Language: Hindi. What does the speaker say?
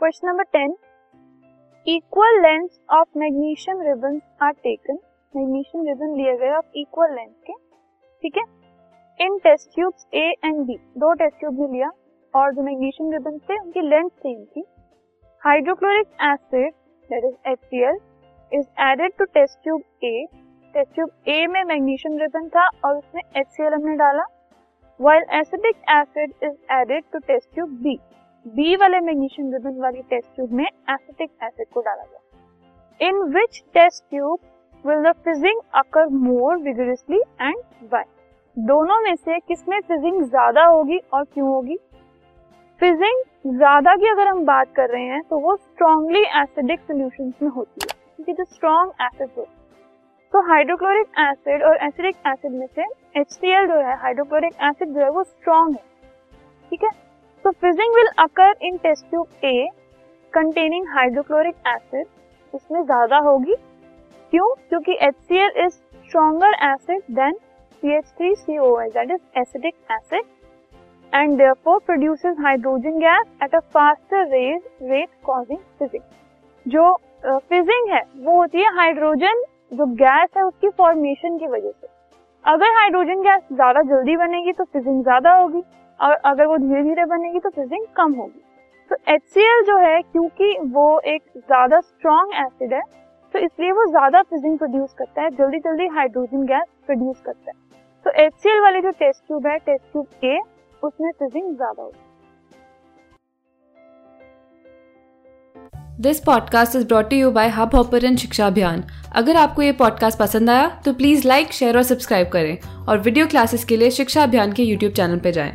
Question number ten. Equal length of magnesium ribbon are taken magnesium ribbon लिए गए ऑफ़ इक्वल लेंथ के. ठीक है? In test tubes A and B दो टेस्ट ट्यूब में लिया और जो मैग्नीशियम रिबन थे, उनकी लेंथ सेम थी. Hydrochloric acid that is HCl is added to test tube A test tube A में मैग्नीशियम रिबन था और उसमें HCl हमने डाला. While acidic acid is added to test tube B B वाले मैग्नीशियम रिबन वाली टेस्ट ट्यूब में एसिटिक एसिड को डाला गया। In which test tube will the fizzing occur more vigorously and why दोनों में से किसमें फिजिंग ज़्यादा होगी और क्यों होगी? फिजिंग ज़्यादा की अगर हम बात कर रहे हैं तो वो स्ट्रॉन्गली एसिडिक सोल्यूशन में होती है, क्योंकि जो स्ट्रॉन्ग एसिड होते तो हाइड्रोक्लोरिक एसिड और एसिडिक एसिड में से HCl जो है हाइड्रोक्लोरिक एसिड जो है, वो स्ट्रॉन्ग है। ठीक है? तो fizzing will occur in test tube A containing hydrochloric acid उसमें ज़्यादा होगी। क्यों? क्योंकि HCl is stronger acid than CH3COH that is acidic acid and therefore produces hydrogen gas at a faster rate rate causing fizzing. जो फिजिंग uh, है वो होती है हाइड्रोजन जो गैस है उसकी फॉर्मेशन की वजह से। अगर हाइड्रोजन गैस ज़्यादा जल्दी बनेगी तो फिजिंग ज़्यादा होगी। और अगर वो धीरे धीरे बनेगी तो फिजिंग कम होगी। तो एच सी एल जो है, क्योंकि वो एक ज़्यादा स्ट्रॉन्ग एसिड है तो इसलिए वो ज़्यादा फिजिंग प्रोड्यूस करता है जल्दी जल्दी हाइड्रोजन गैस प्रोड्यूस करता है। तो एच वाली जो टेस्ट ट्यूब है टेस्ट ट्यूब ए उसमें फिजिंग ज़्यादा होगी। This podcast is brought you by Hubhopper Shiksha Abhiyan अगर आपको ये पॉडकास्ट पसंद आया तो प्लीज़ लाइक शेयर और सब्सक्राइब करें। और वीडियो क्लासेस के लिए शिक्षा अभियान के यूट्यूब चैनल पर जाएँ।